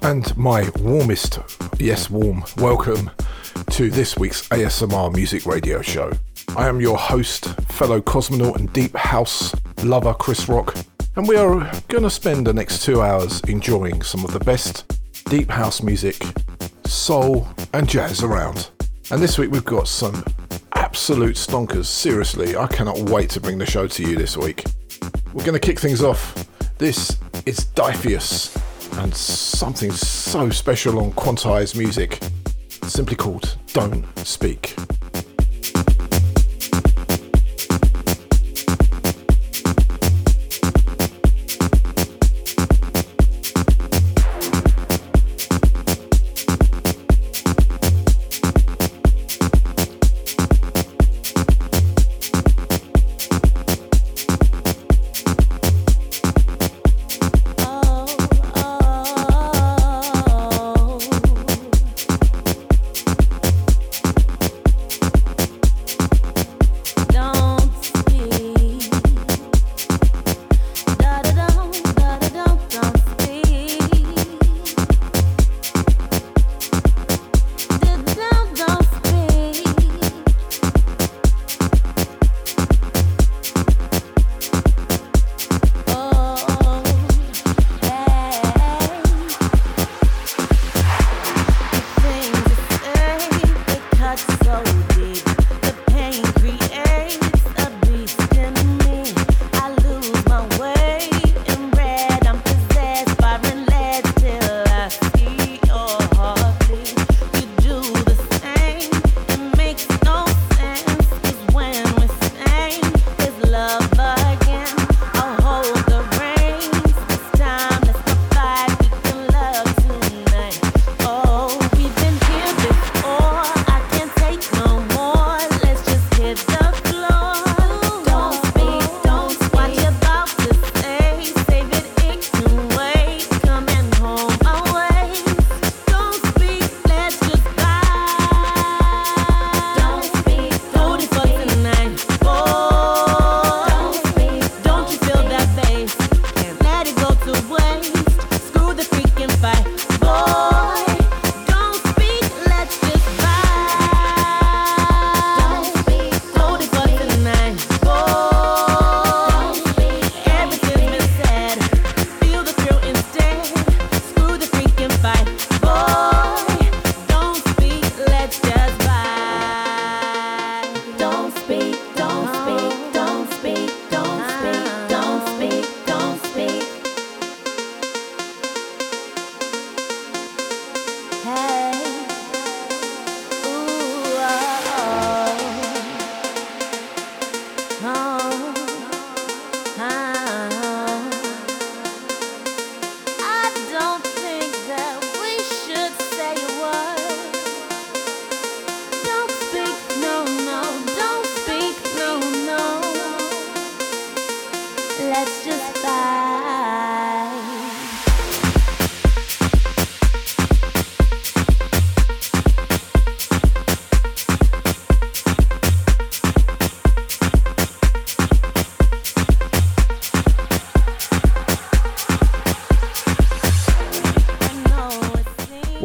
And my warmest, yes, warm welcome to this week's ASMR Music Radio Show. I am your host, fellow cosmonaut and deep house lover Chris Rock, and we are going to spend the next two hours enjoying some of the best deep house music, soul, and jazz around. And this week we've got some absolute stonkers. Seriously, I cannot wait to bring the show to you this week. We're going to kick things off. This is Diphius and something so special on quantized music, simply called Don't Speak.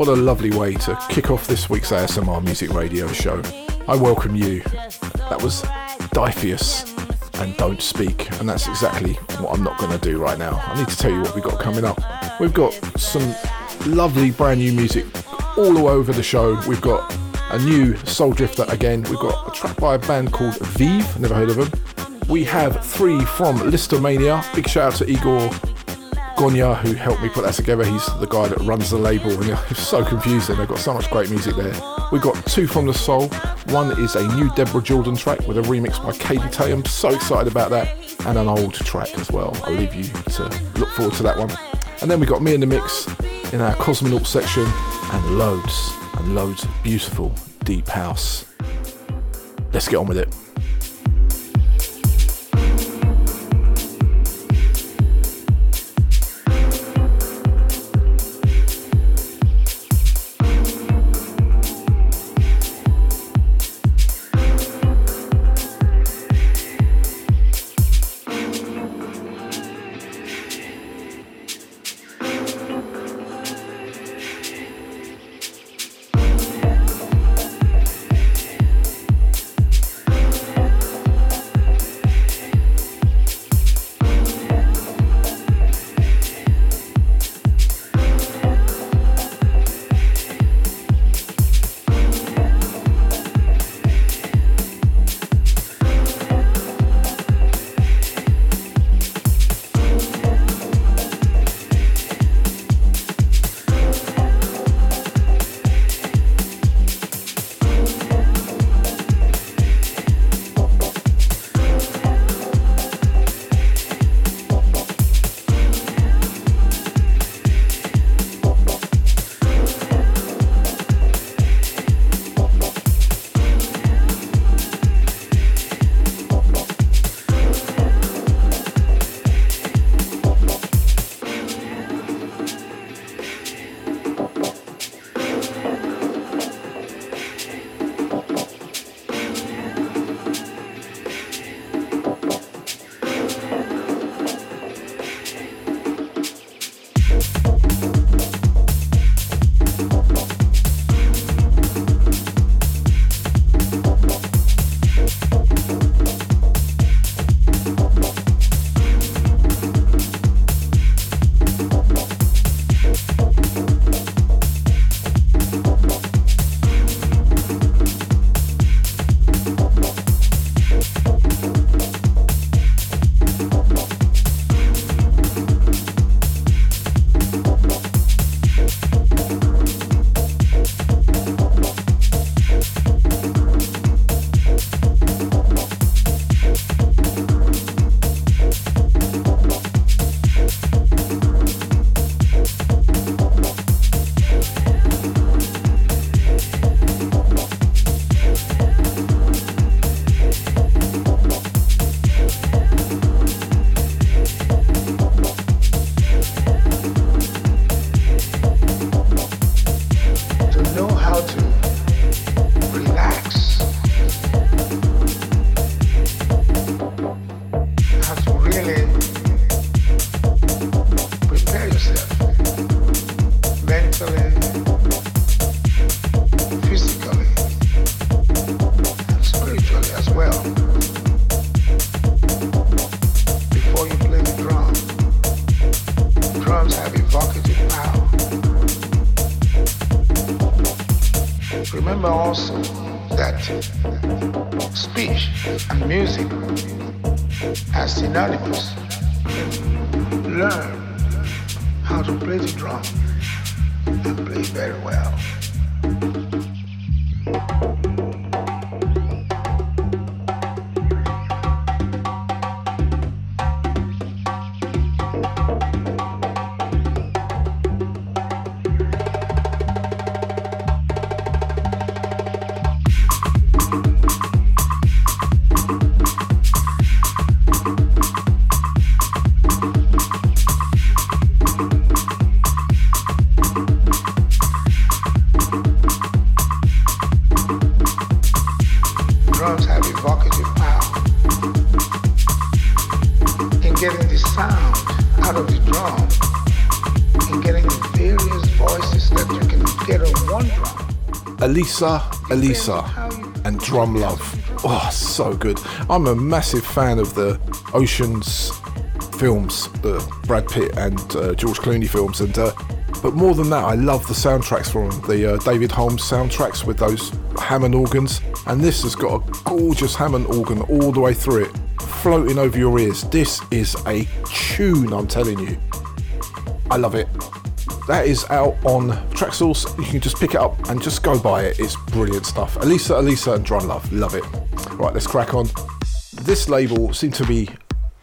What a lovely way to kick off this week's ASMR Music Radio show. I welcome you. That was Diphius and Don't Speak, and that's exactly what I'm not going to do right now. I need to tell you what we've got coming up. We've got some lovely brand new music all over the show. We've got a new Soul Drifter again. We've got a track by a band called Vive, never heard of them. We have three from Listomania. Big shout out to Igor Gonya, who helped me put that together. He's the guy that runs the label, and it's so confusing. They've got so much great music there. We've got two from the soul. One is a new Deborah Jordan track with a remix by Katie Tay. I'm so excited about that, and an old track as well. I'll leave you to look forward to that one. And then we got me in the mix in our Cosmonaut section, and loads and loads of beautiful deep house. Let's get on with it. Elisa, Elisa, and Drum Love. Oh, so good. I'm a massive fan of the Oceans films, the Brad Pitt and uh, George Clooney films, and uh, but more than that, I love the soundtracks from the uh, David Holmes soundtracks with those Hammond organs. And this has got a gorgeous Hammond organ all the way through it, floating over your ears. This is a tune, I'm telling you. I love it. That is out on Traxsource. You can just pick it up and just go buy it. It's brilliant stuff. Elisa, Elisa, and Drum Love. Love it. Right, let's crack on. This label seems to be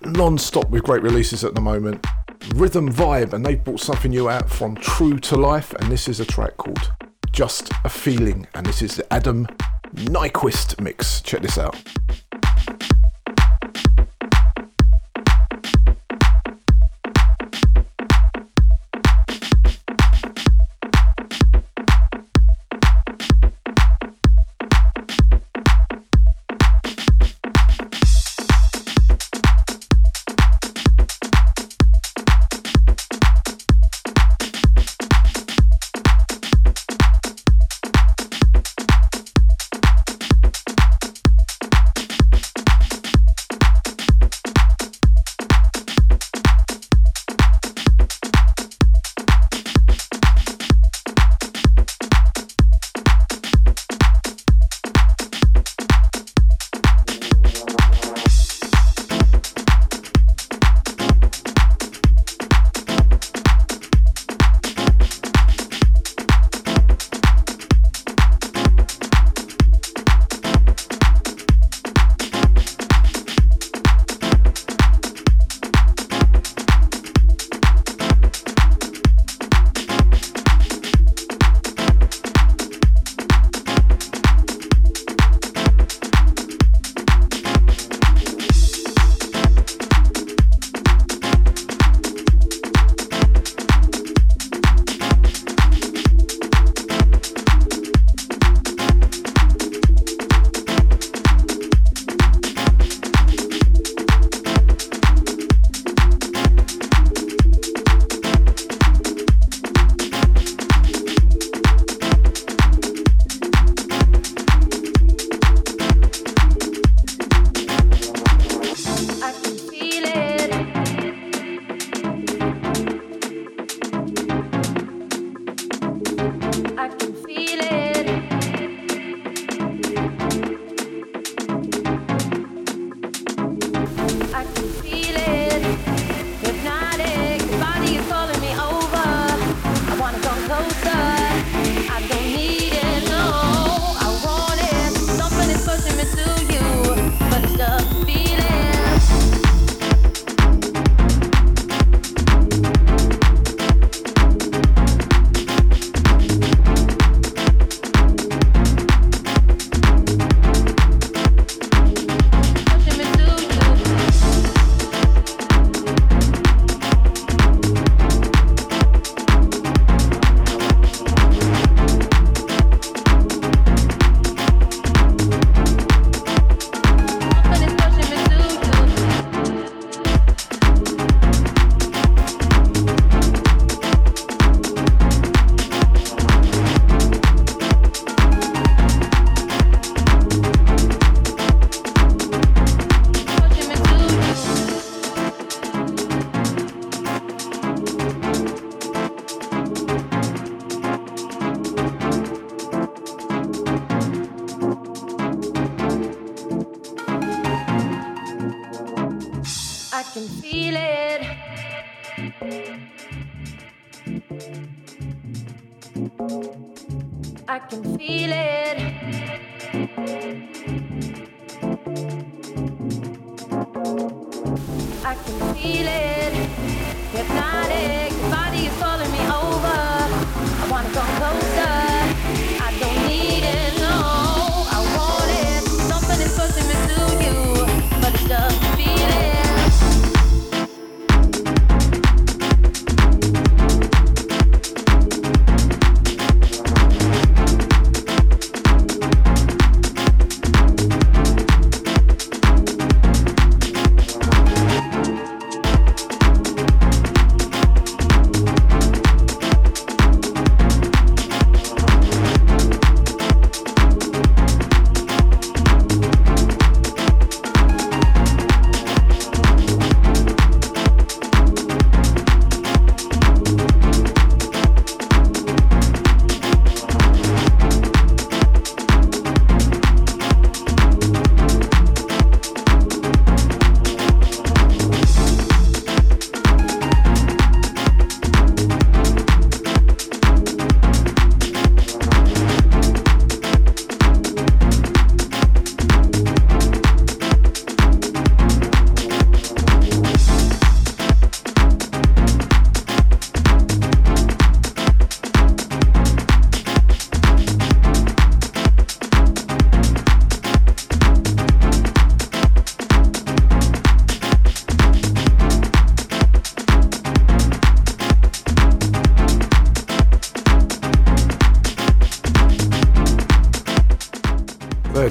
non stop with great releases at the moment. Rhythm Vibe, and they've brought something new out from True to Life, and this is a track called Just a Feeling, and this is the Adam Nyquist mix. Check this out.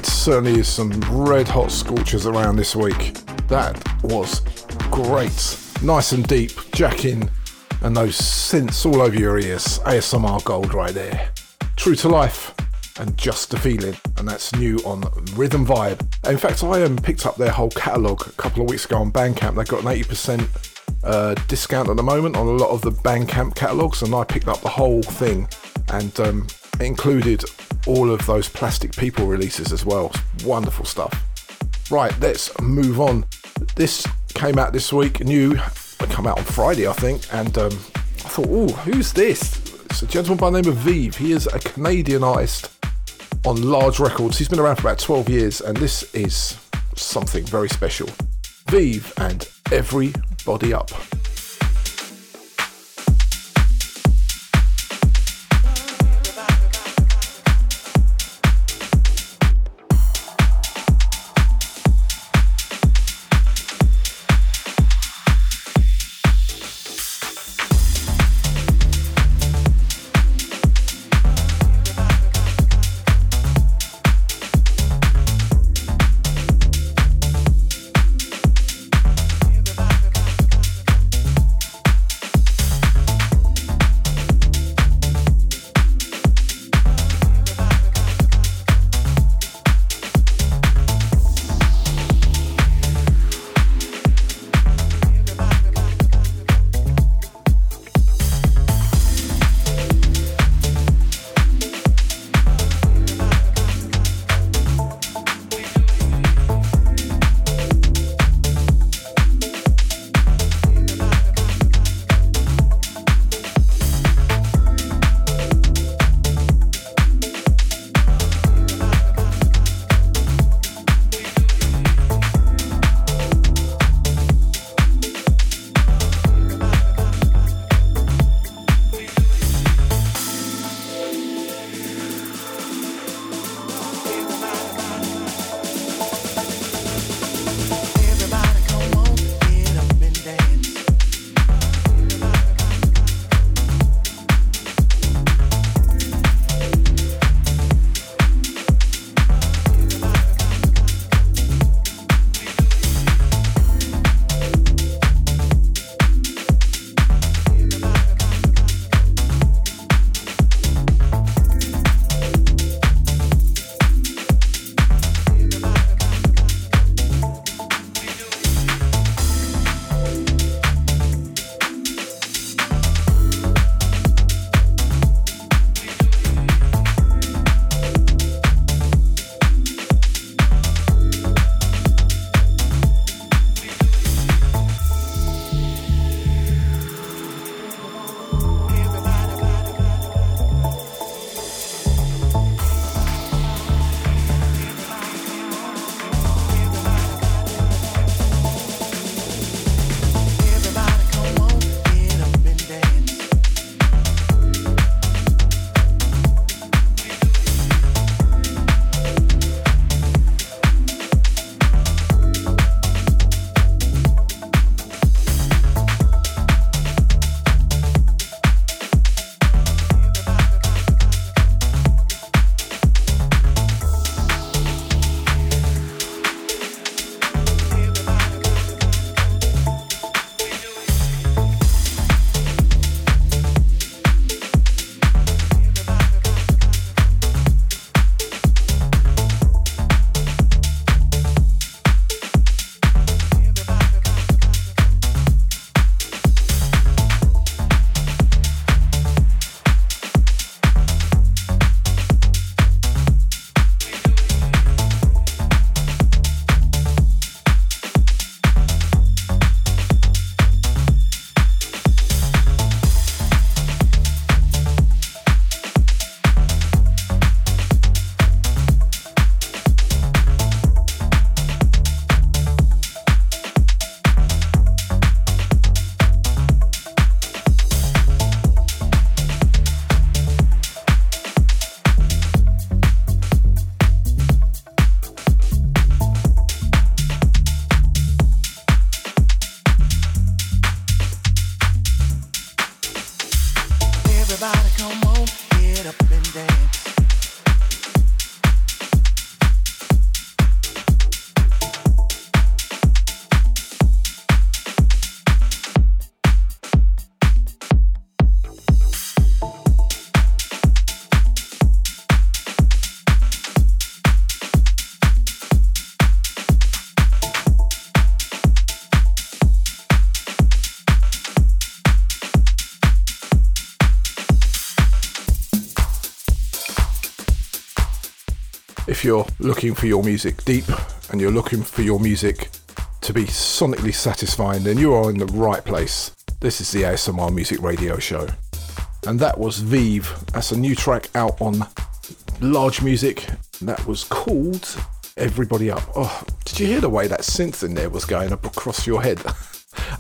Certainly is some red hot scorchers around this week. That was great. Nice and deep, jacking, and those synths all over your ears. ASMR gold right there. True to life and just a feeling, and that's new on Rhythm Vibe. In fact, I um, picked up their whole catalogue a couple of weeks ago on Bandcamp. They've got an 80% uh, discount at the moment on a lot of the Bandcamp catalogues, and I picked up the whole thing and um, included all of those Plastic People releases as well. Wonderful stuff. Right, let's move on. This came out this week, new, it came out on Friday, I think, and um, I thought, oh, who's this? It's a gentleman by the name of Vive. He is a Canadian artist on large records. He's been around for about 12 years, and this is something very special. Vive and Everybody Up. Looking for your music deep and you're looking for your music to be sonically satisfying, then you are in the right place. This is the ASMR Music Radio Show. And that was Vive. That's a new track out on Large Music. That was called Everybody Up. Oh, did you hear the way that synth in there was going up across your head?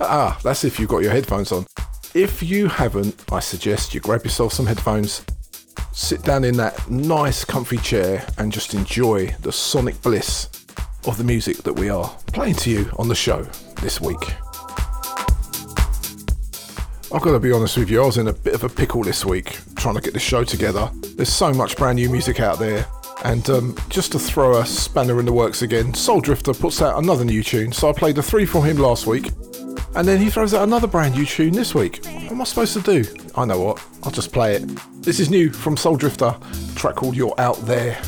ah, that's if you've got your headphones on. If you haven't, I suggest you grab yourself some headphones sit down in that nice comfy chair and just enjoy the sonic bliss of the music that we are playing to you on the show this week. I've got to be honest with you, I was in a bit of a pickle this week trying to get the show together. There's so much brand new music out there. And um, just to throw a spanner in the works again, Soul Drifter puts out another new tune. So I played the three from him last week. And then he throws out another brand new tune this week. What am I supposed to do? I know what, I'll just play it. This is new from Soul Drifter, track called You're Out There.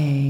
stay.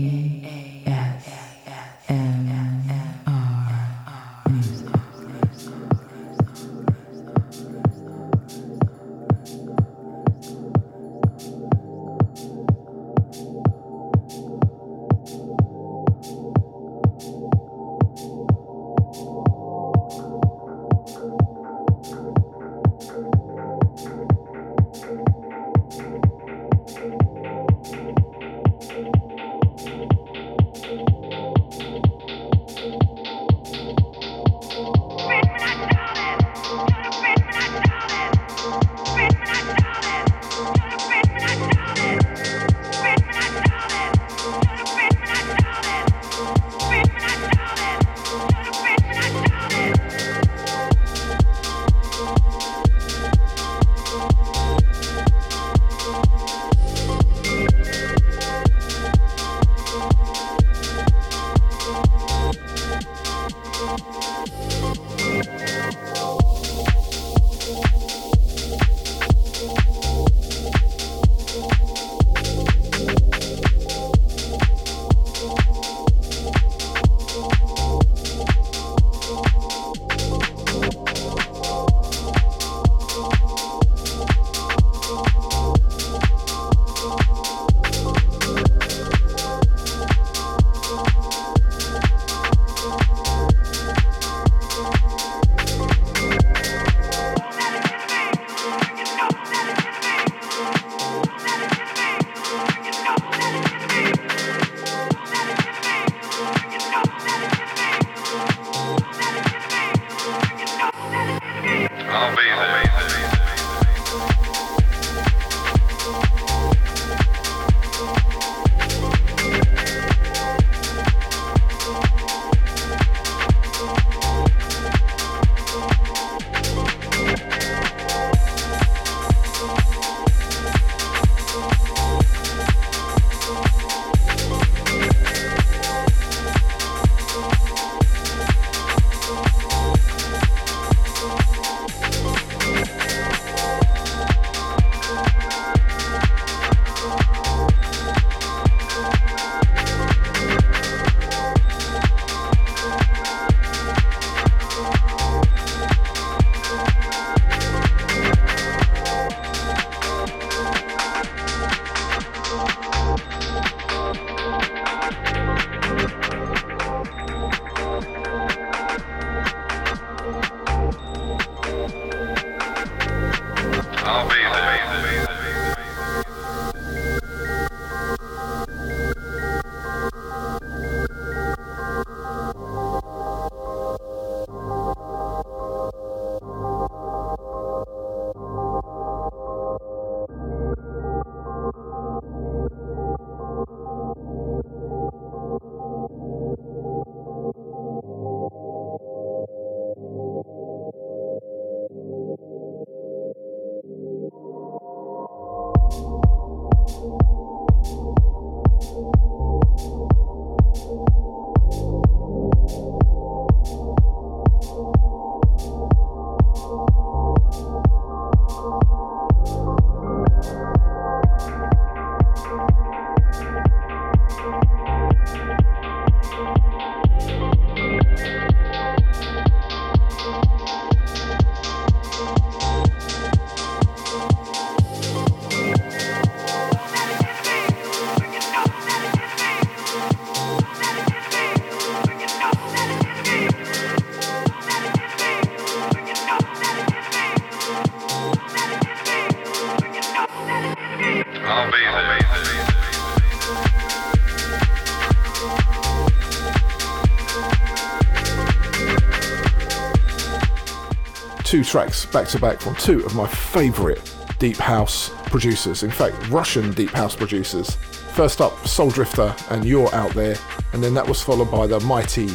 Two tracks back to back from two of my favourite deep house producers, in fact, Russian deep house producers. First up, Soul Drifter and You're Out There, and then that was followed by the mighty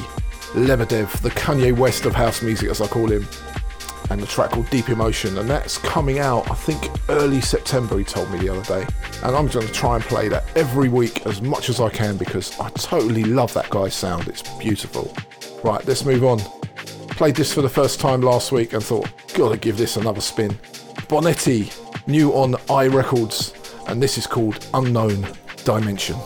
Lebedev, the Kanye West of house music, as I call him, and the track called Deep Emotion, and that's coming out, I think, early September, he told me the other day. And I'm going to try and play that every week as much as I can because I totally love that guy's sound. It's beautiful. Right, let's move on. Played this for the first time last week and thought, gotta give this another spin. Bonetti, new on I Records, and this is called Unknown Dimension.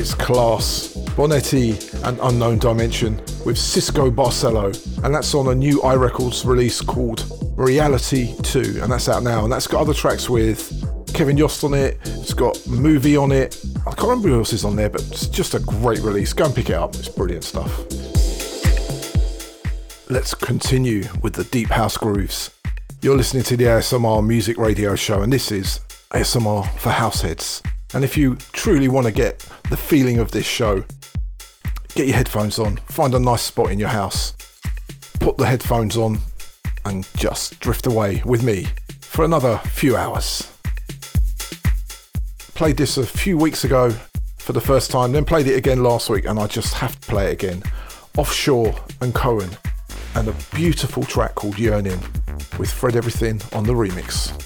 Its class. Bonetti and Unknown Dimension with Cisco Barcelo, and that's on a new iRecords release called Reality 2, and that's out now. And that's got other tracks with Kevin Yost on it, it's got Movie on it. I can't remember who else is on there, but it's just a great release. Go and pick it up, it's brilliant stuff. Let's continue with the Deep House Grooves. You're listening to the ASMR Music Radio Show, and this is ASMR for Househeads. And if you truly want to get feeling of this show, get your headphones on, find a nice spot in your house, put the headphones on, and just drift away with me for another few hours. Played this a few weeks ago for the first time, then played it again last week, and I just have to play it again. Offshore and Cohen, and a beautiful track called Yearning with Fred Everything on the remix.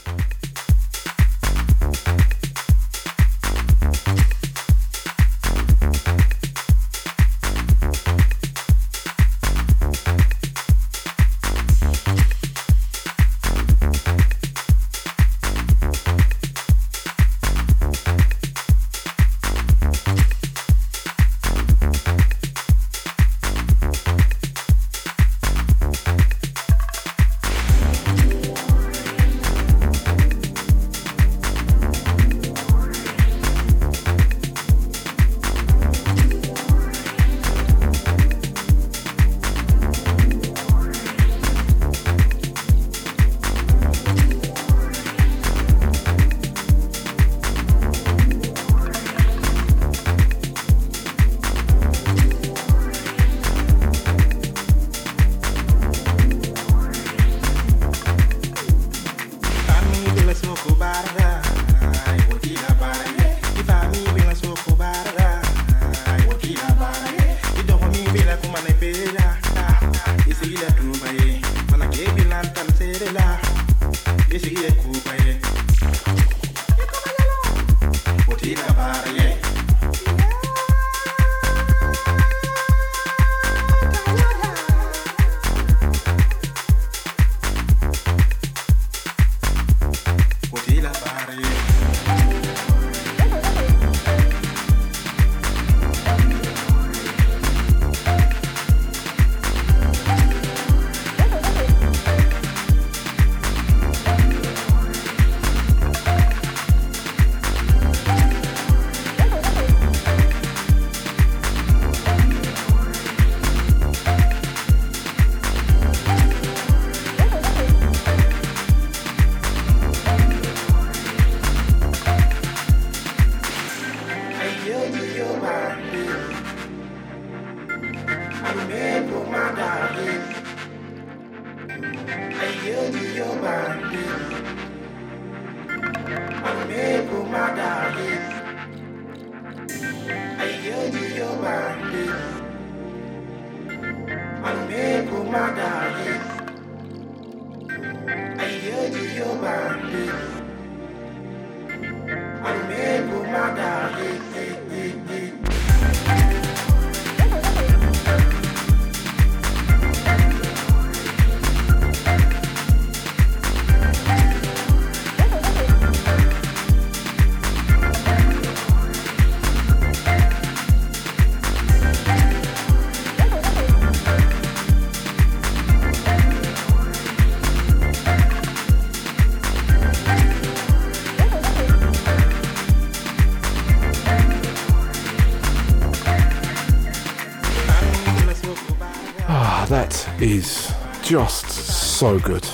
Just so good.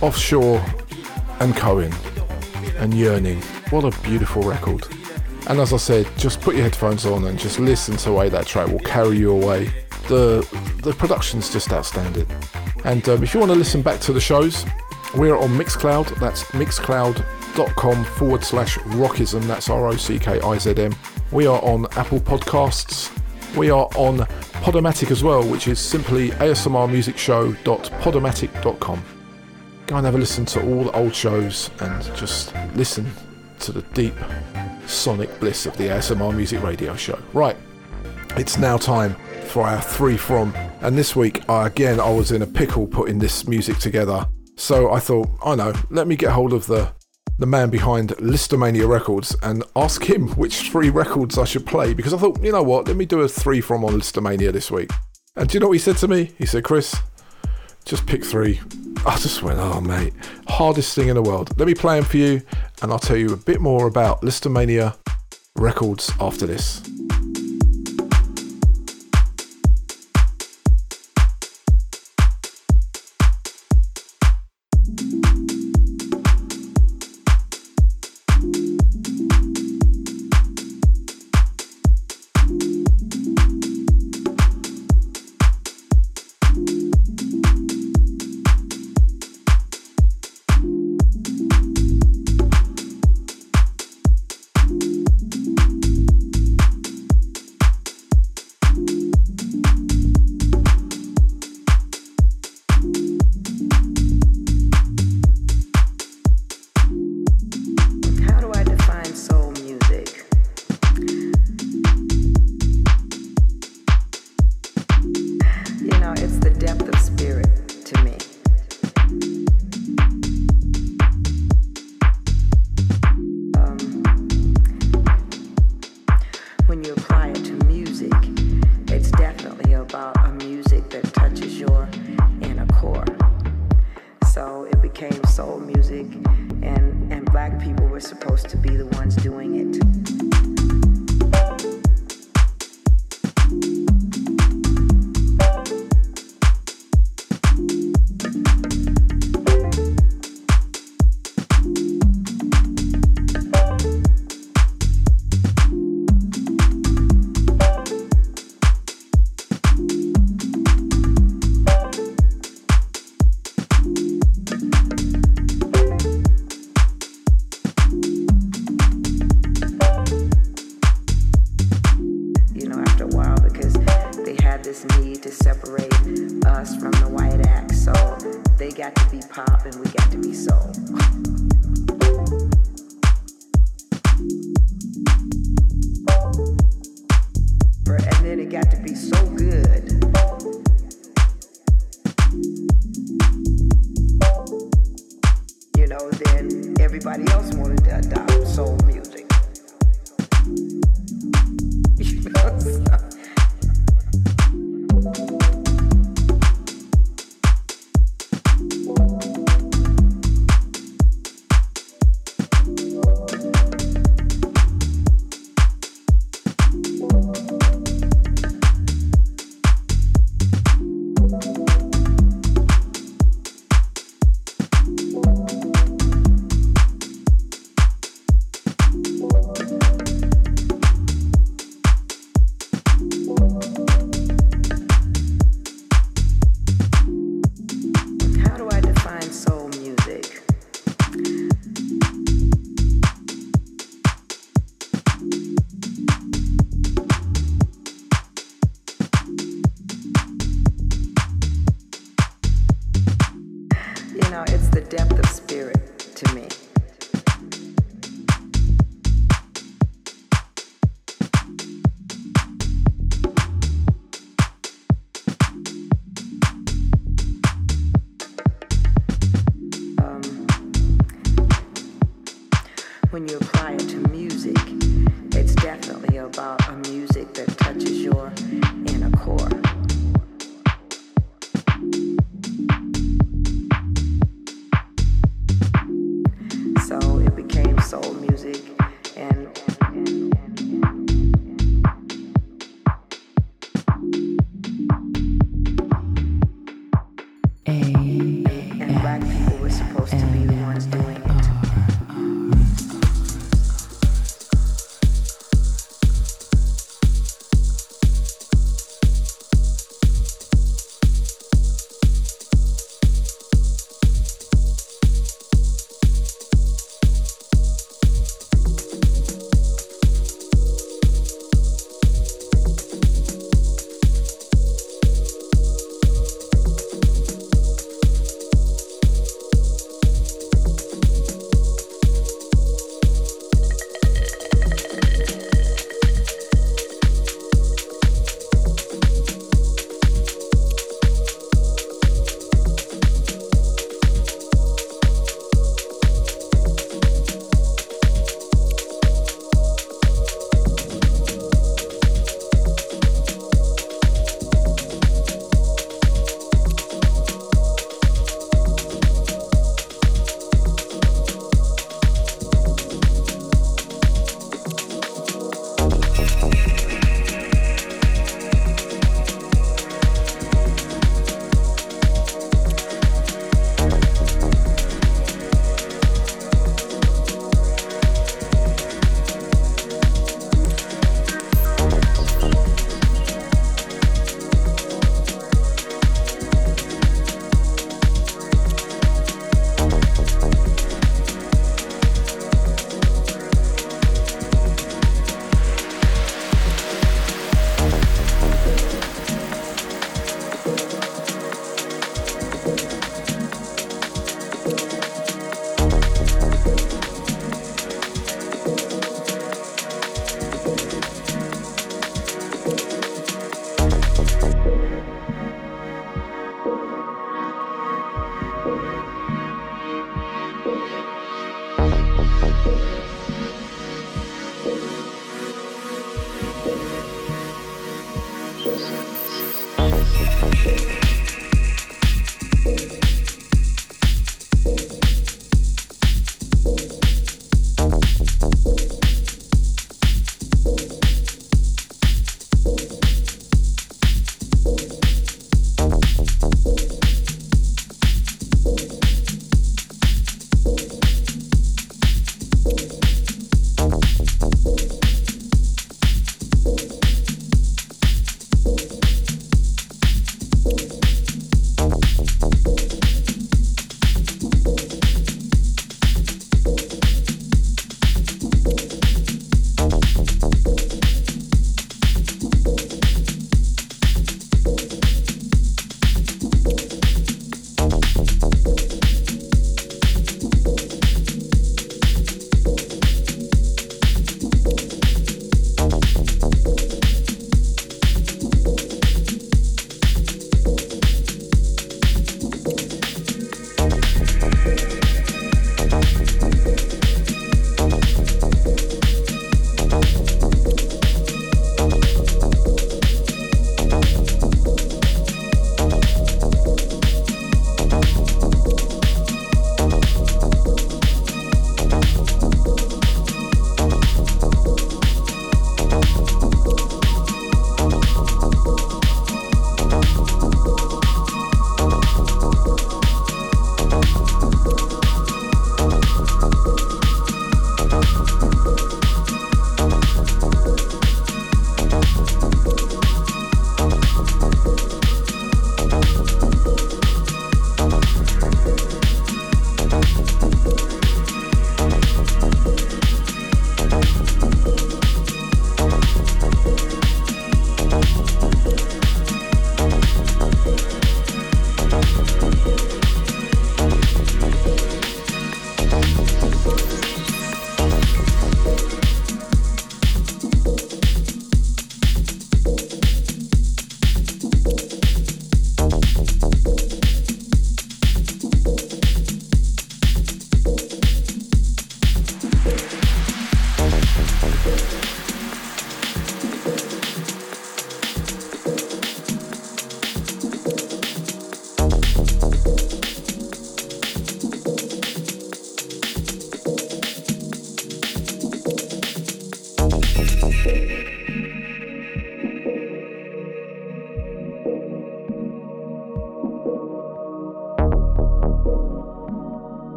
Offshore and Cohen and Yearning. What a beautiful record. And as I said, just put your headphones on and just listen to way that track will carry you away. The the production's just outstanding. And um, if you want to listen back to the shows, we're on Mixcloud. That's mixcloud.com forward slash rockizm. That's R O C K I Z M. We are on Apple Podcasts. We are on Podomatic as well, which is simply asmrmusicshow.podomatic.com. Go and have a listen to all the old shows and just listen to the deep sonic bliss of the ASMR Music Radio Show. Right, it's now time for our three from, and this week, I, again, I was in a pickle putting this music together. So I thought, I know, let me get hold of the the man behind Listomania Records, and ask him which three records I should play because I thought, you know what, let me do a three from on Listomania this week. And do you know what he said to me? He said, Chris, just pick three. I just went, oh, mate, hardest thing in the world. Let me play them for you, and I'll tell you a bit more about Listomania Records after this. when you apply it to music, it's definitely about a music that touches your inner core.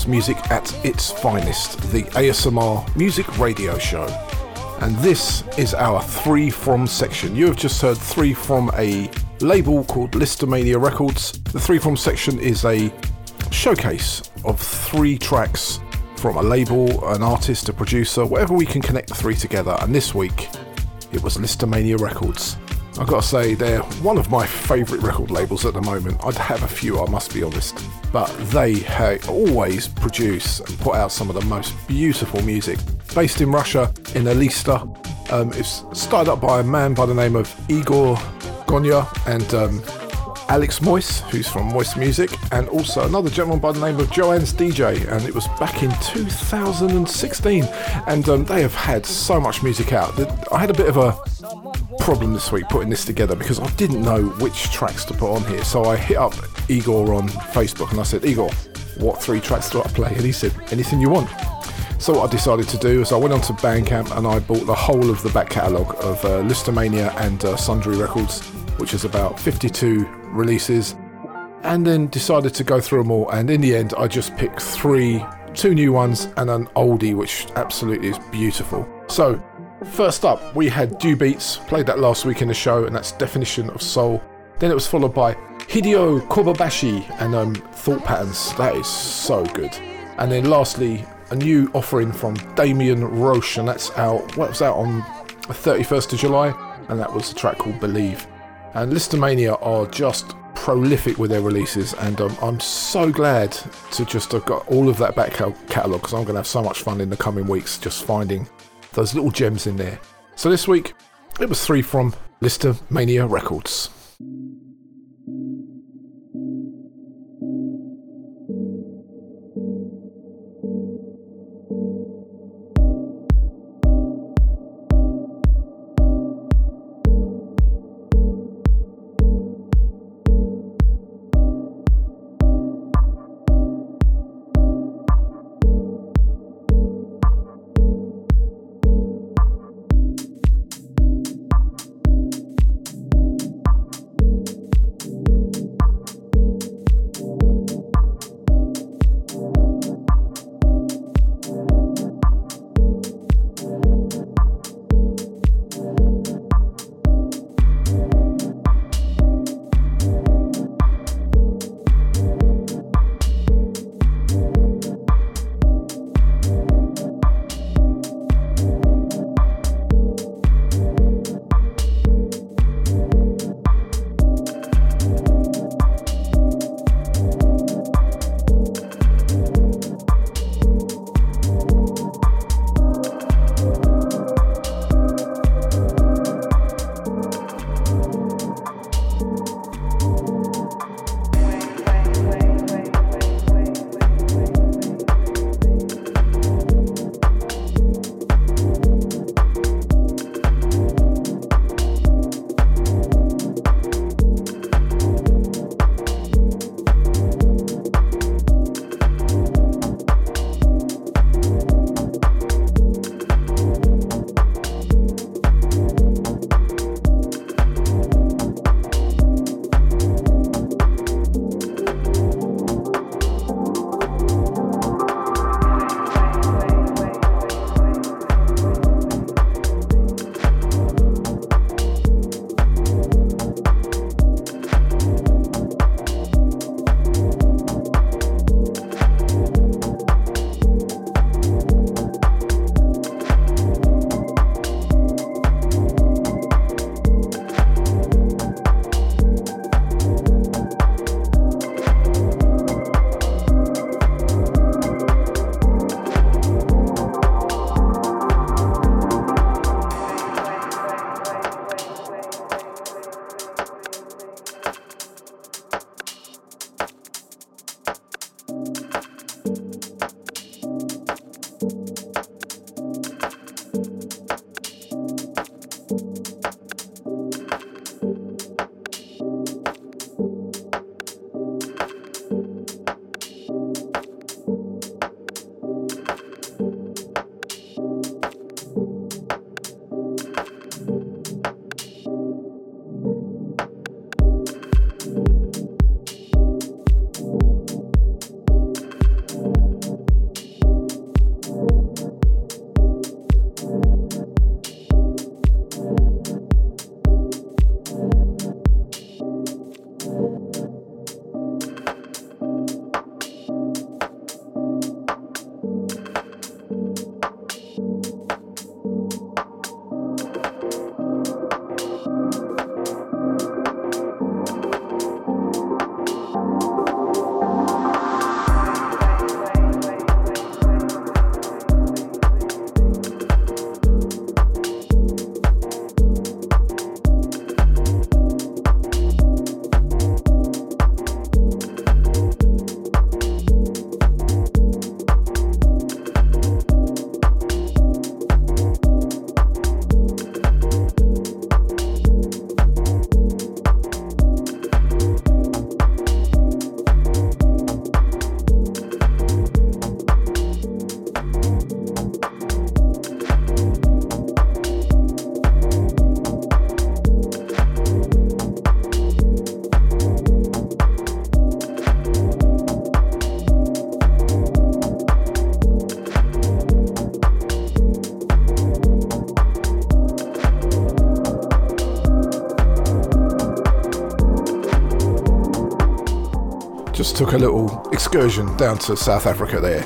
House music at its finest, the ASMR Music Radio Show. And this is our three from section. You have just heard three from a label called Listomania Records. The three from section is a showcase of three tracks from a label, an artist, a producer, whatever we can connect the three together. And this week, it was Listomania Records. I've got to say, they're one of my favourite record labels at the moment. I'd have a few, I must be honest. But they always produce and put out some of the most beautiful music. Based in Russia, in Elista, um, it's started up by a man by the name of Igor Gonya and um, Alex Moise, who's from Moist Music, and also another gentleman by the name of Joanne's DJ, and it was back in 2016. And um, they have had so much music out. I had a bit of a problem this week putting this together because I didn't know which tracks to put on here. So I hit up Igor on Facebook and I said, Igor, what three tracks do I play? And he said, anything you want. So what I decided to do is I went on onto Bandcamp and I bought the whole of the back catalogue of uh, Lisztomania and uh, Sundry Records, which is about 52 releases, and then decided to go through them all. And in the end, I just picked three, two new ones and an oldie, which absolutely is beautiful. So, first up, we had Dew Beats, played that last week in the show, and that's Definition of Soul. Then it was followed by Hideo Kobayashi and um, Thought Patterns. That is so good. And then lastly, a new offering from Damien Roche, and that's out. What was out on the 31st of July, and that was a track called Believe. And Listomania are just prolific with their releases, and um, I'm so glad to just have got all of that back catalogue because I'm going to have so much fun in the coming weeks just finding those little gems in there. So this week, it was three from Listomania Records. Thank you. Took a little excursion down to South Africa there.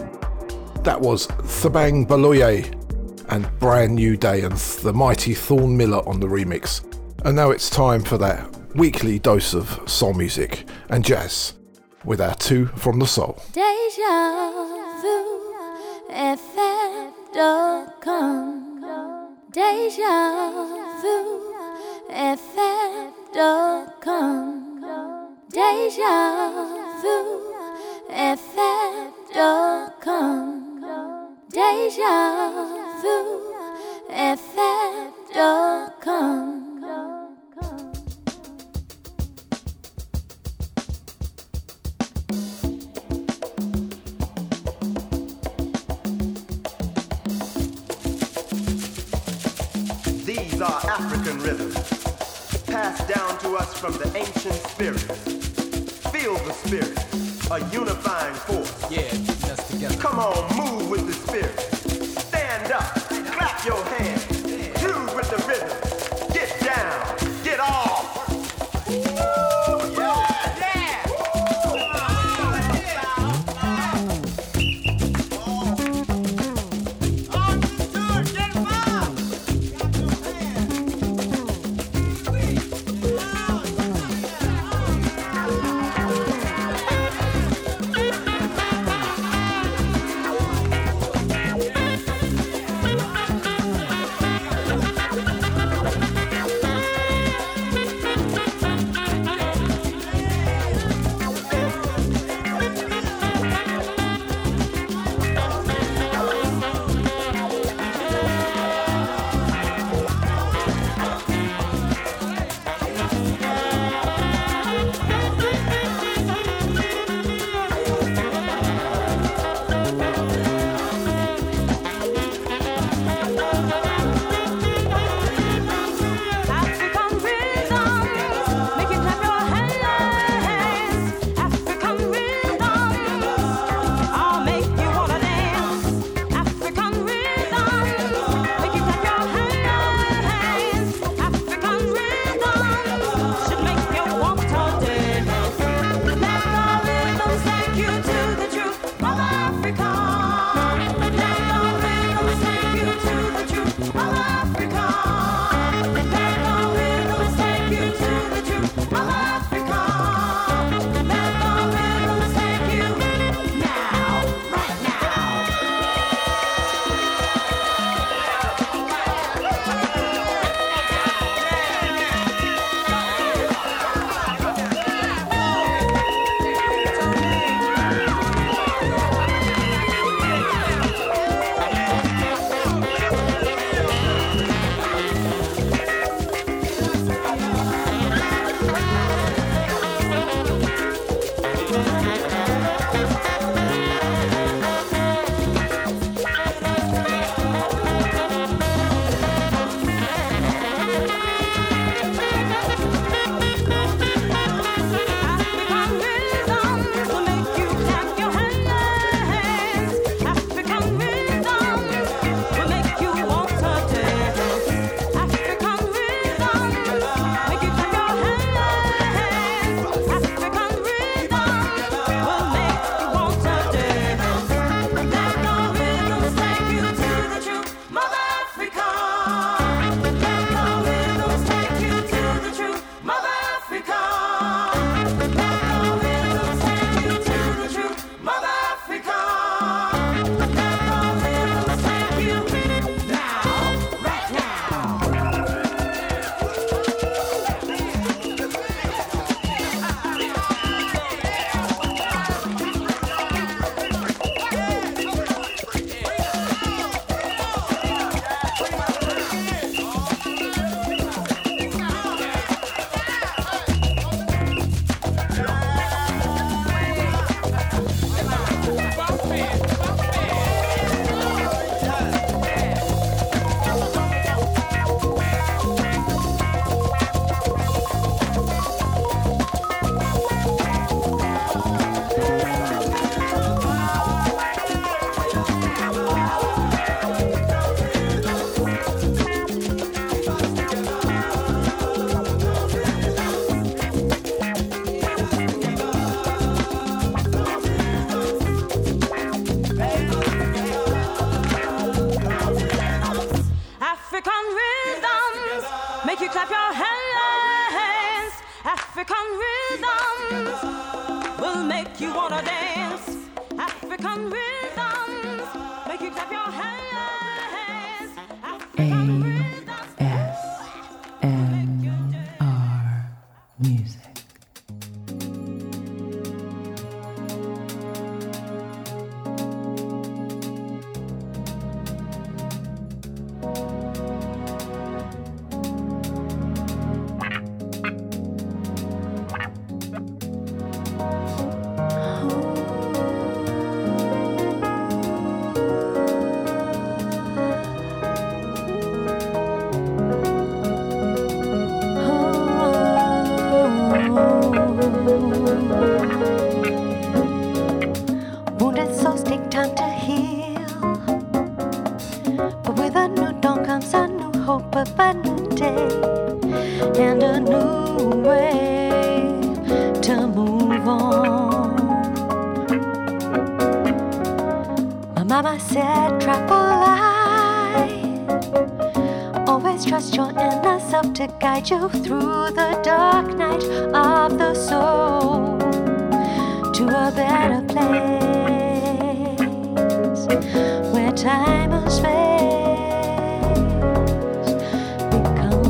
That was Thabang Baloyi and Brand New Day and the mighty Thorn Miller on the remix. And now it's time for that weekly dose of soul music and jazz with our two from the soul. Deja vu, FM.com. Deja guide you through the dark night of the soul to a better place where time and space become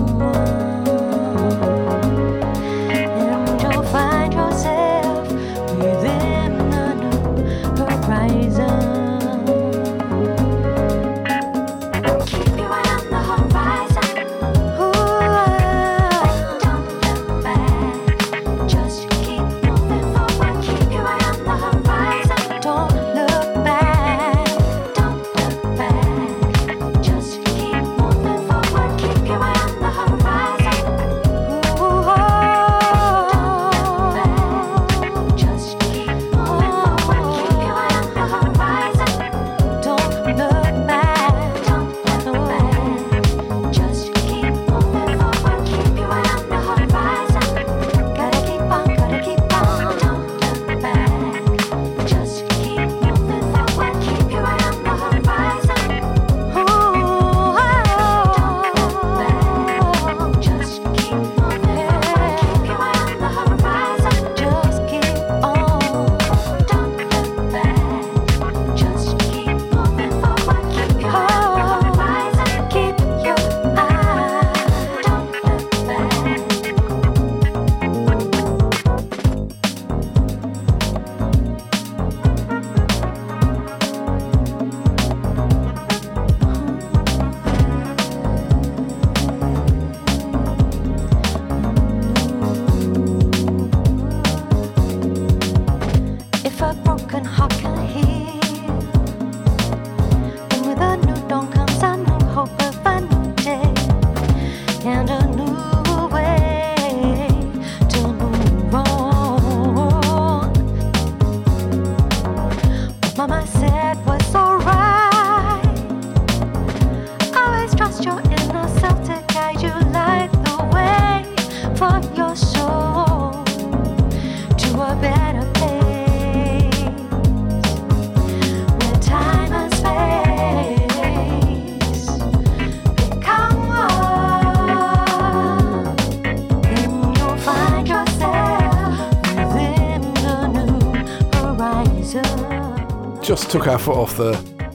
took our foot off the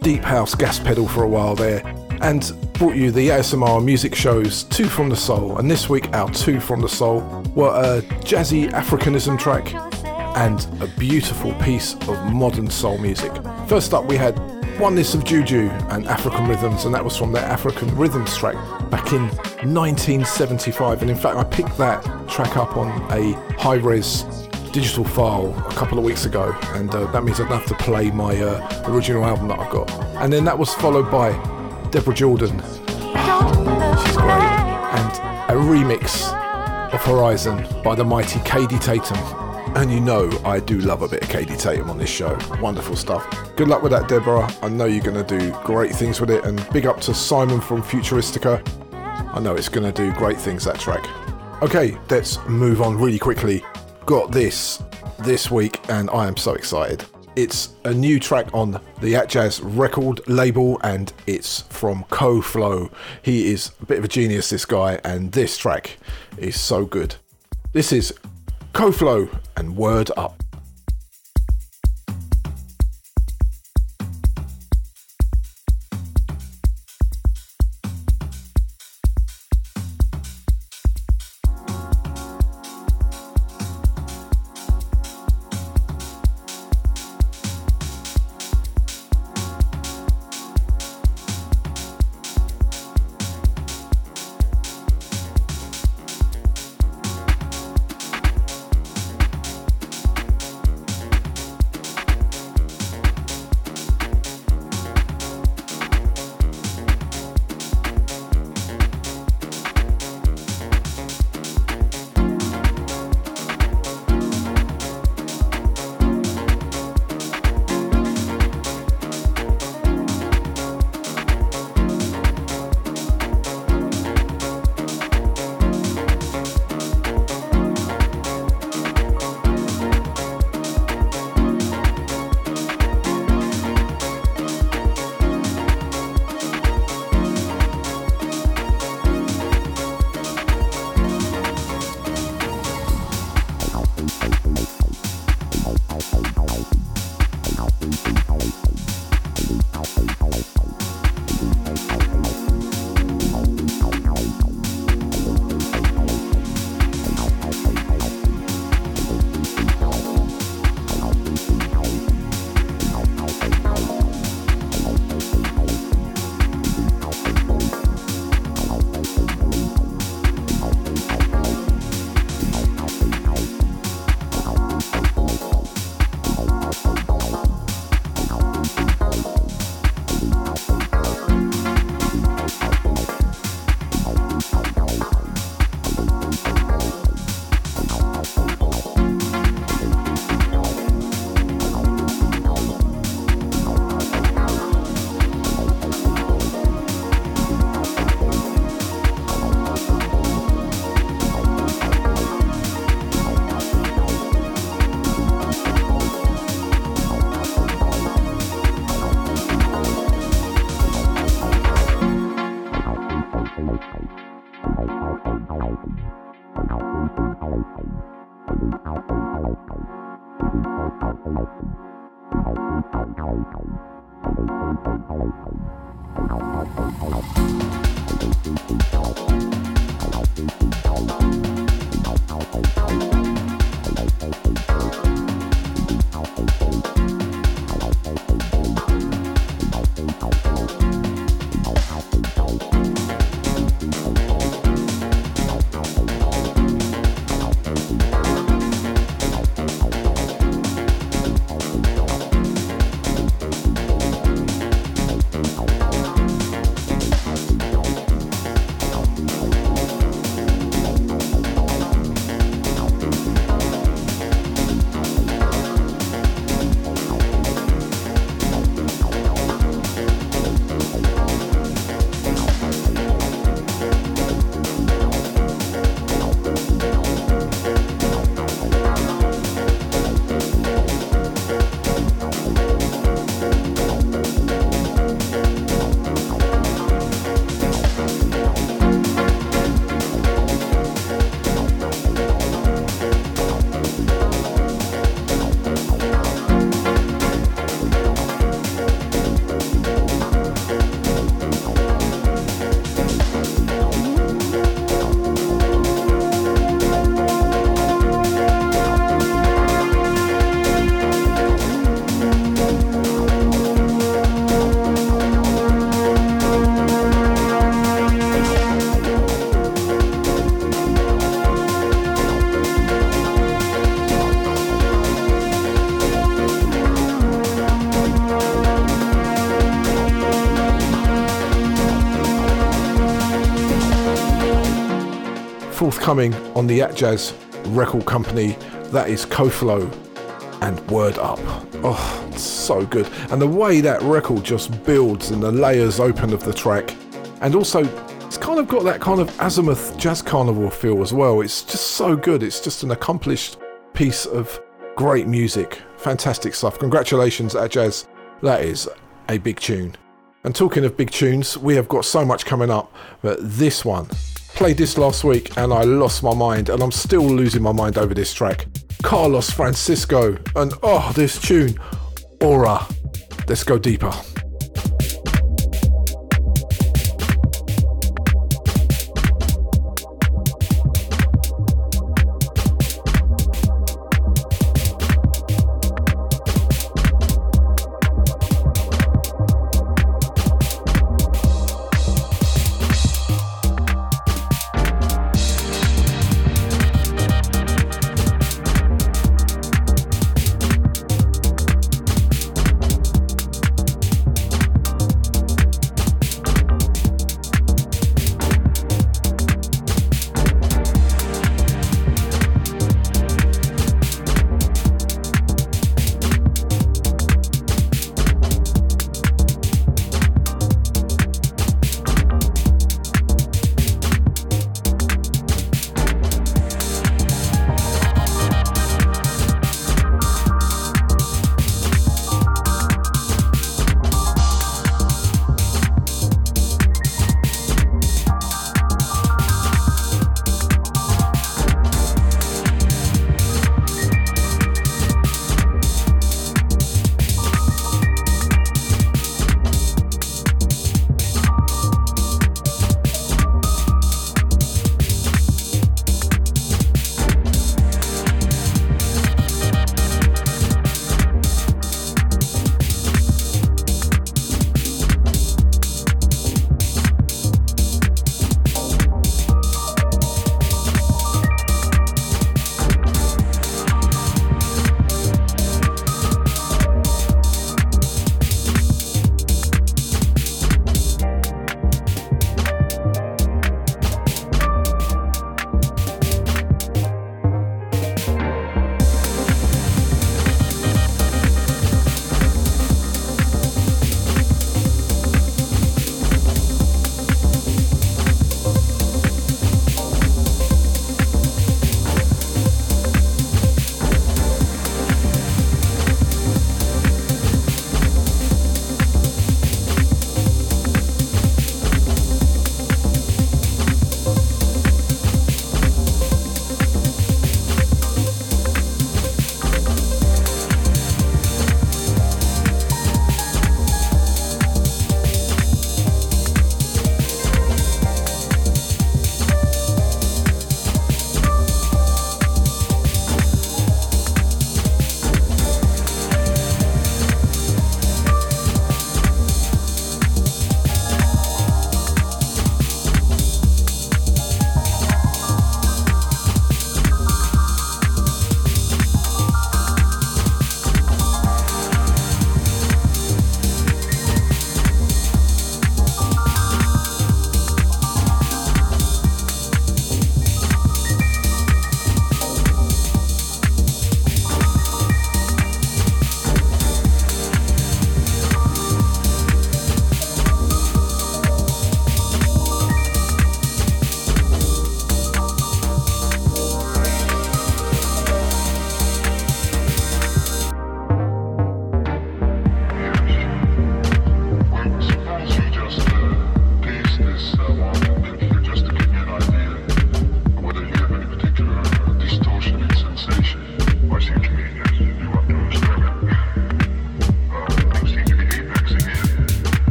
deep house gas pedal for a while there and brought you the ASMR music shows Two from the Soul. And this week, our Two from the Soul were a jazzy Africanism track and a beautiful piece of modern soul music. First up, we had Oneness of Juju and African Rhythms, and that was from their African Rhythms track back in 1975. And in fact, I picked that track up on a high res digital file a couple of weeks ago, and uh, that means I don't have to play my uh, original album that I've got. And then that was followed by Deborah Jordan, she's great, and a remix of Horizon by the mighty Kaidi Tatham. And you know I do love a bit of Kaidi Tatham on this show. Wonderful stuff. Good luck with that, Deborah. I know you're going to do great things with it. And big up to Simon from Futuristica. I know it's going to do great things, that track. Okay, let's move on really quickly. Got this this week, and I am so excited. It's a new track on the Atjazz record label and it's from Koflo. He is a bit of a genius, this guy, and this track is so good. This is Koflo and Word Up. Forthcoming on the Atjazz record company. That is Koflo and Word Up. Oh, it's so good. And the way that record just builds and the layers open of the track. And also, it's kind of got that kind of Azymuth Jazz Carnival feel as well. It's just so good. It's just an accomplished piece of great music Fantastic stuff. Congratulations, Atjazz. That is a big tune. And talking of big tunes, we have got so much coming up, but this one, played this last week and I lost my mind, and I'm still losing my mind over this track. Carlos Francisco, and oh, this tune, Aura. Let's go deeper.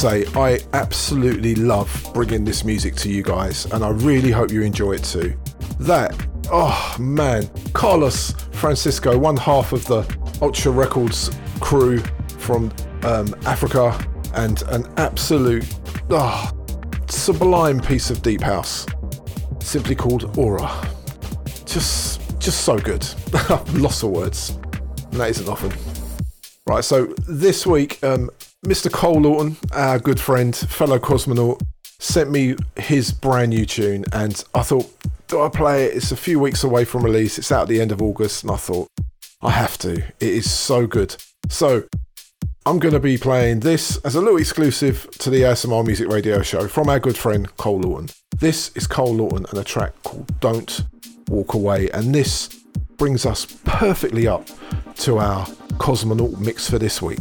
Say, I absolutely love bringing this music to you guys, and I really hope you enjoy it too. That, oh man, Carlos Francisco, one half of the Ultra Records crew from um, Africa, and an absolute oh, sublime piece of deep house, simply called Aura. Just, just so good. Lots of words. And that isn't often. Right, so this week, um, Mr. Cole Lawton, our good friend, fellow cosmonaut, sent me his brand new tune, and I thought do I play it? It's a few weeks away from release. It's out at the end of August, and I thought I have to. It is so good. So I'm going to be playing this as a little exclusive to the ASMR Music Radio Show from our good friend Cole Lawton. This is Cole Lawton and a track called Don't Walk Away, and this brings us perfectly up to our cosmonaut mix for this week.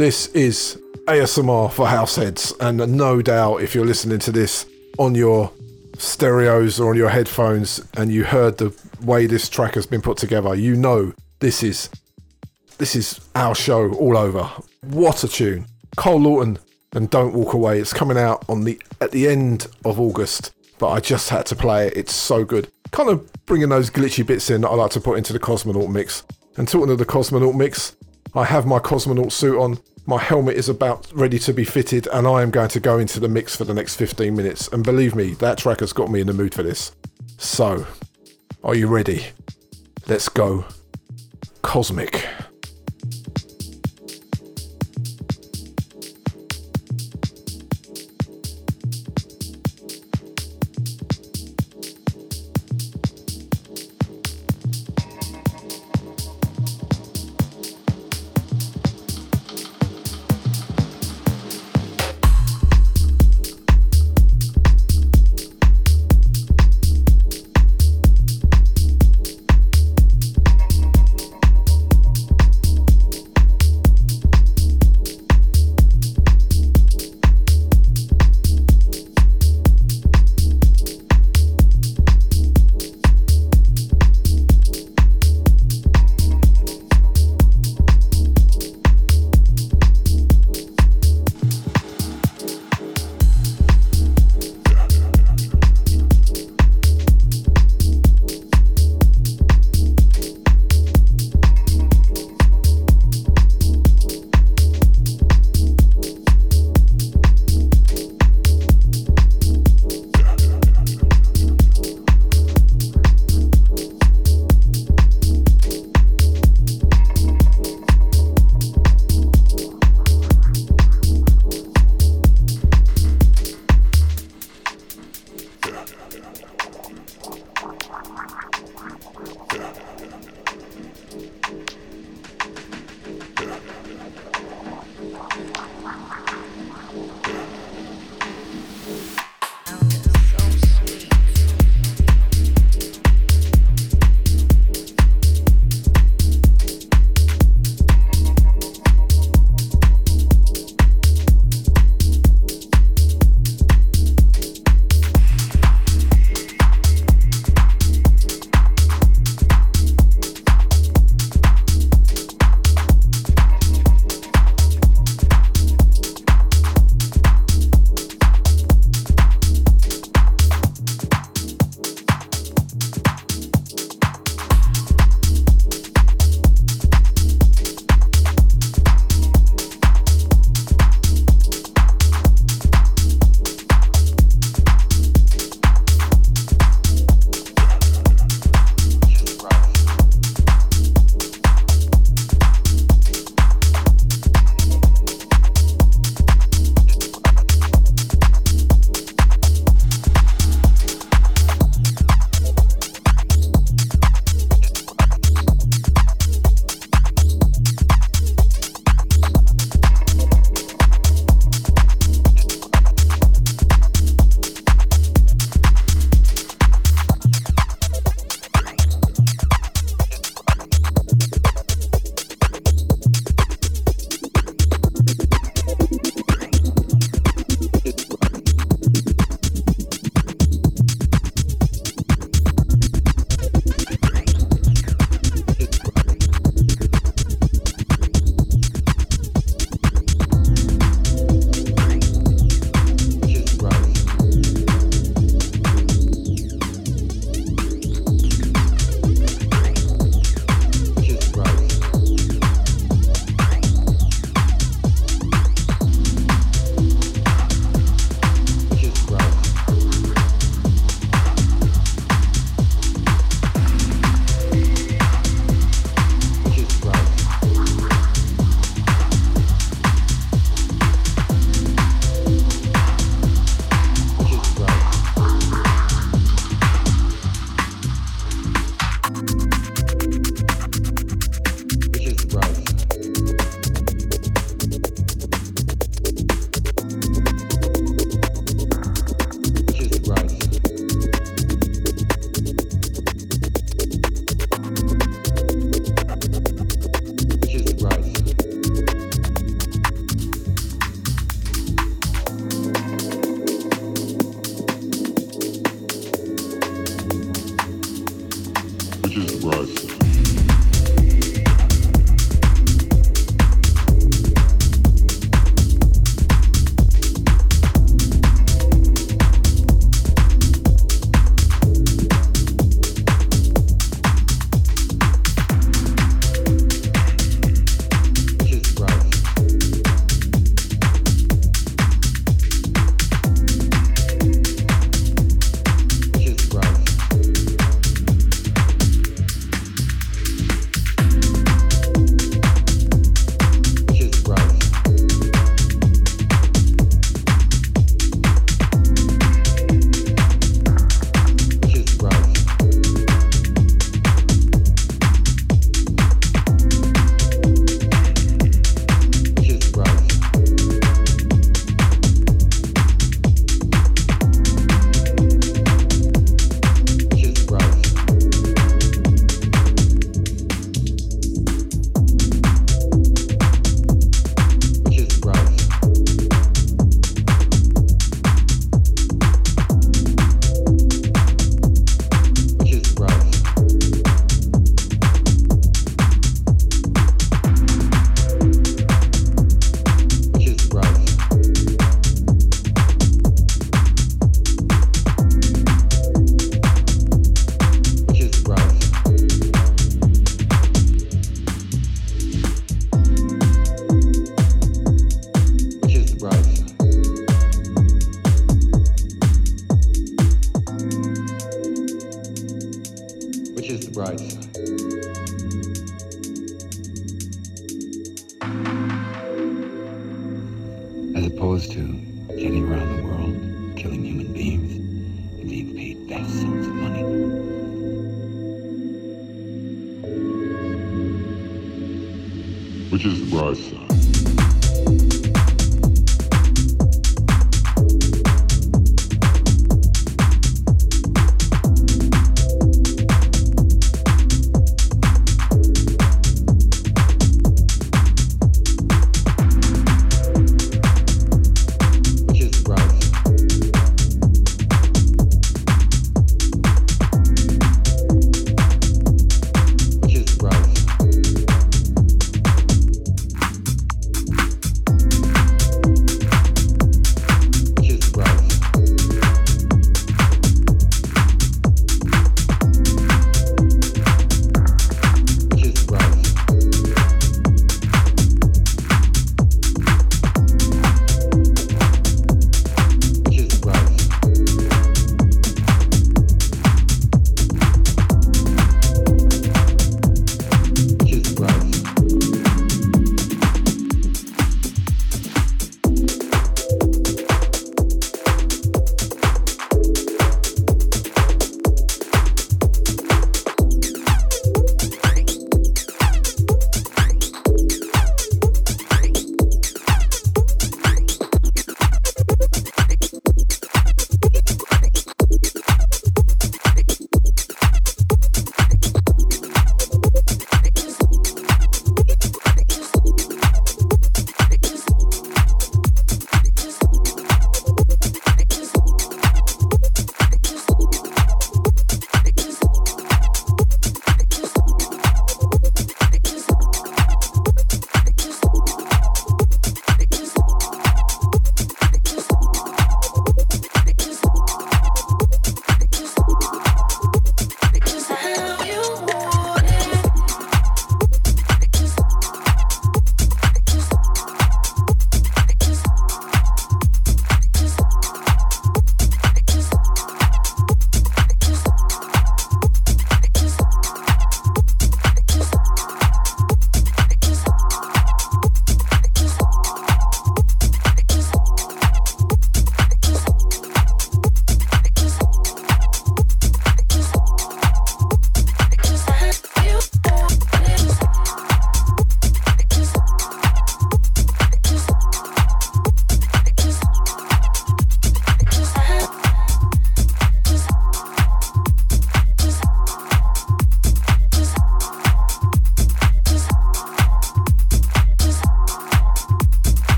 This is ASMR for househeads, and no doubt if you're listening to this on your stereos or on your headphones and you heard the way this track has been put together, you know this is this is our show all over. What a tune. Cole Lawton and Don't Walk Away. It's coming out on the at the end of August, but I just had to play it. It's so good. Kind of bringing those glitchy bits in that I like to put into the Cosmonaut mix. And talking of the Cosmonaut mix, I have my Cosmonaut suit on. My helmet is about ready to be fitted, and I am going to go into the mix for the next 15 minutes. And believe me, that track has got me in the mood for this. So, are you ready? Let's go. Cosmic.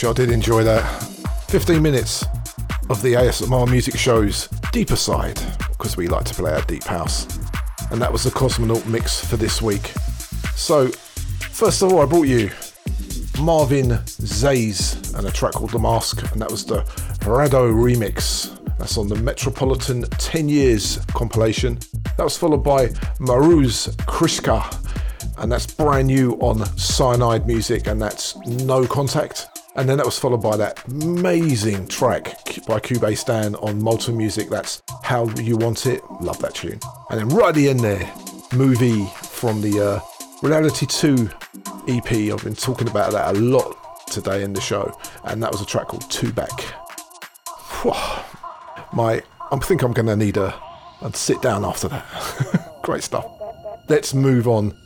Gosh, I did enjoy that. 15 minutes of the ASMR music show's deeper side, because we like to play our deep house. And that was the Cosmonaut mix for this week. So, first of all, I brought you Marvin Zeyss and a track called The Mask, and that was the Rado remix. That's on the Metropolitan 10 Years compilation. That was followed by Maruz Krishka, and that's brand new on Cyanide Music, and that's No Contact. And then that was followed by that amazing track by Cube Stan on Molten Music. That's How You Want It. Love that tune. And then right at the end there, movie from the uh, Reality 2 EP. I've been talking about that a lot today in the show, and that was a track called Two Back. My, I think I'm going to need a, a sit down after that. Great stuff. Let's move on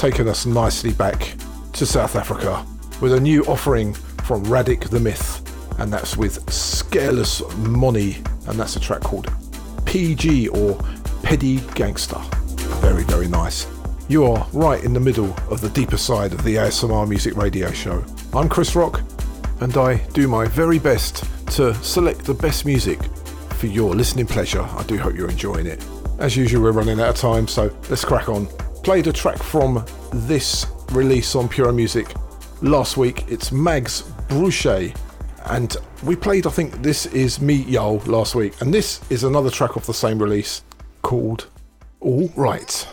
taken us nicely back to South Africa with a new offering from Radic the Myth, and that's with Scareless Money, and that's a track called PG or Petty Gangster. Very, very nice. You are right in the middle of the deeper side of the ASMR Music Radio Show. I'm Chris Rock, and I do my very best to select the best music for your listening pleasure. I do hope you're enjoying it. As usual, we're running out of time, so let's crack on. Played a track from this release on Pure Music last week. It's Mags Bruche, and we played, I think this is Meet Yo last week, and this is another track off the same release called All Right.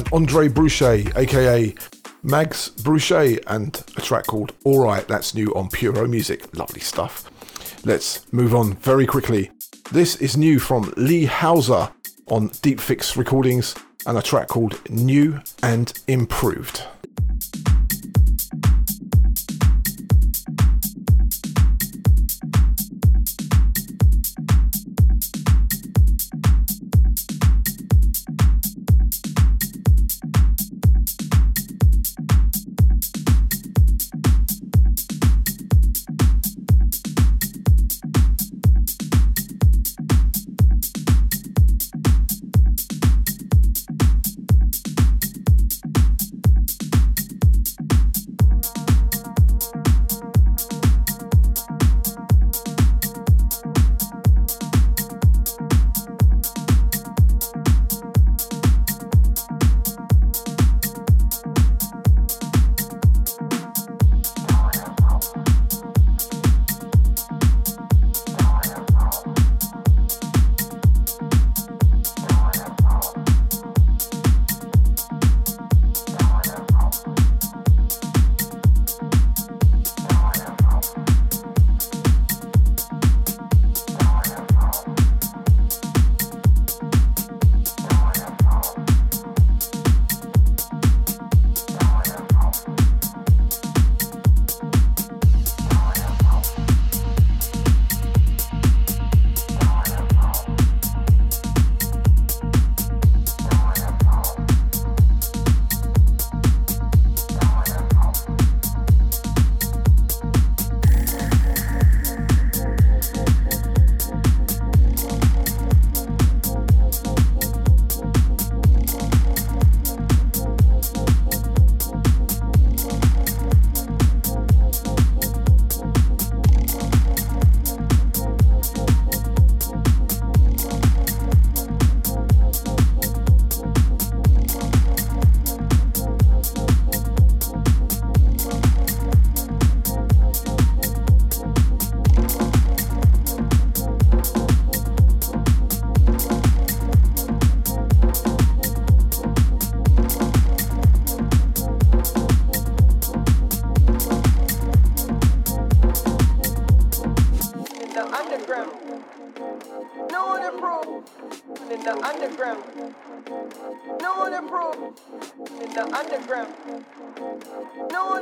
And Andre Bruchet, aka Mags Bruchet, and a track called Alright, that's new on Puro Music. Lovely stuff. Let's move on very quickly. This is new from Lee Hauser on Deep Fix Recordings and a track called New and Improved.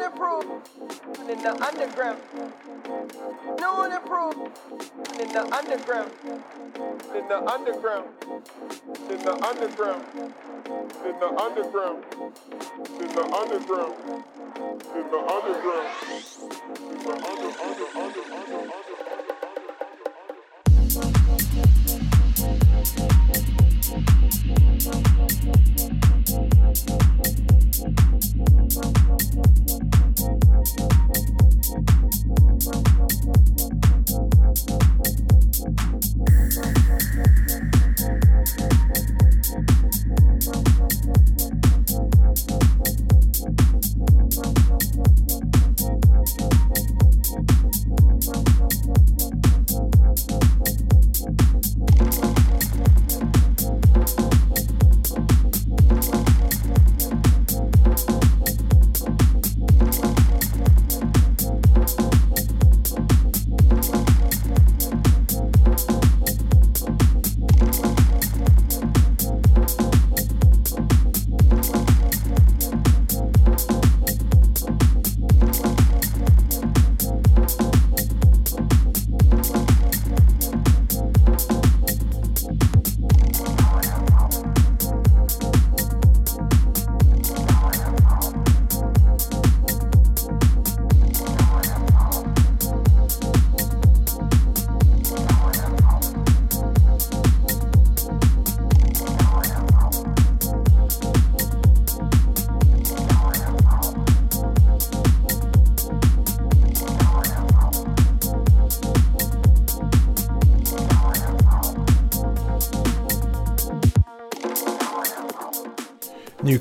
In the underground. No one improved in the underground. In the underground. In the underground. In the underground. In the underground. In the underground. In the under under under under under.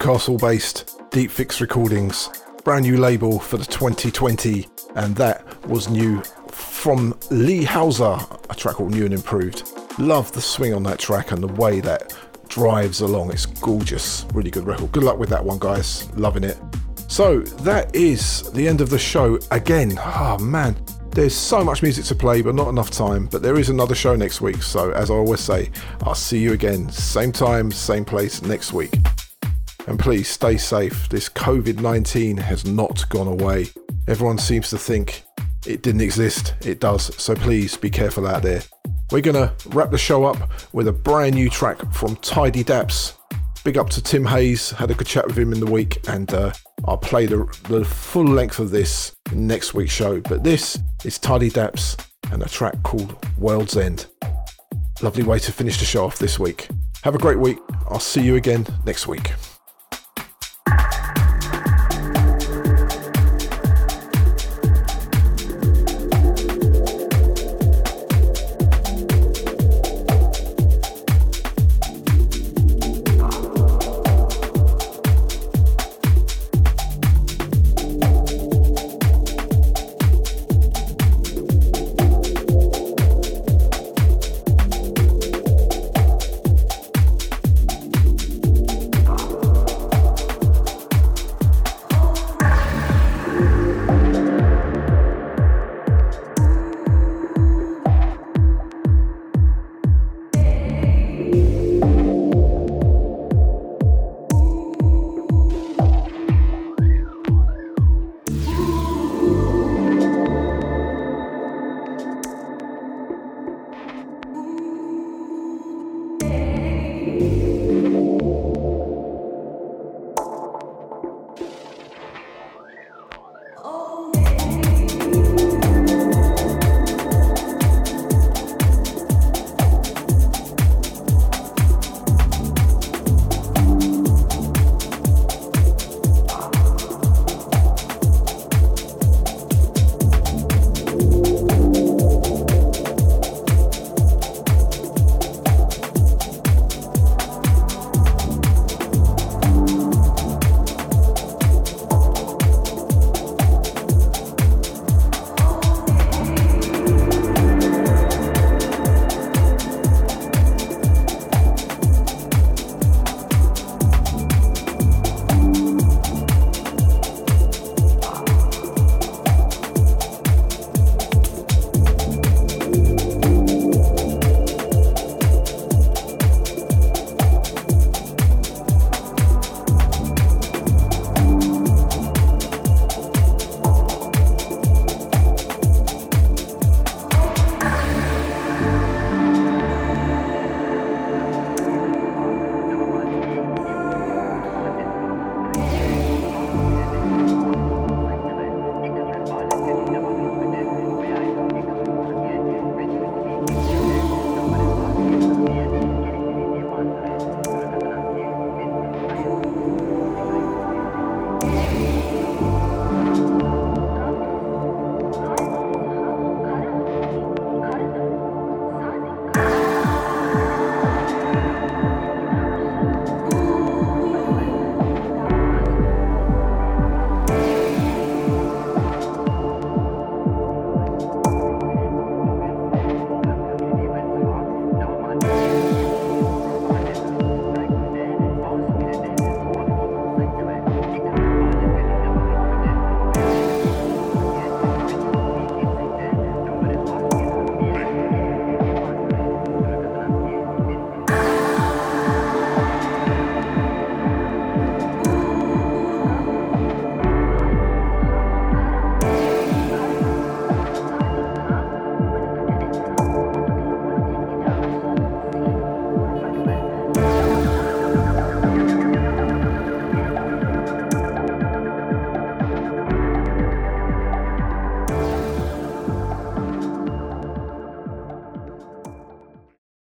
Newcastle based Deep Fix Recordings, brand new label for the 2020, and that was new from Lee Hauser, a track called New and Improved. Love the swing on that track and the way that drives along. It's gorgeous, really good record. Good luck with that one, guys. Loving it. So that is the end of the show again. Oh man, there's so much music to play, but not enough time. But there is another show next week. So as I always say, I'll see you again, same time, same place next week. And please stay safe. This COVID 19 has not gone away. Everyone seems to think it didn't exist. It does. So please be careful out there. We're going to wrap the show up with a brand new track from Tidy Daps. Big up to Tim Hayes. Had a good chat with him in the week, and uh, I'll play the, the full length of this next week's show. But this is Tidy Daps and a track called World's End. Lovely way to finish the show off this week. Have a great week. I'll see you again next week.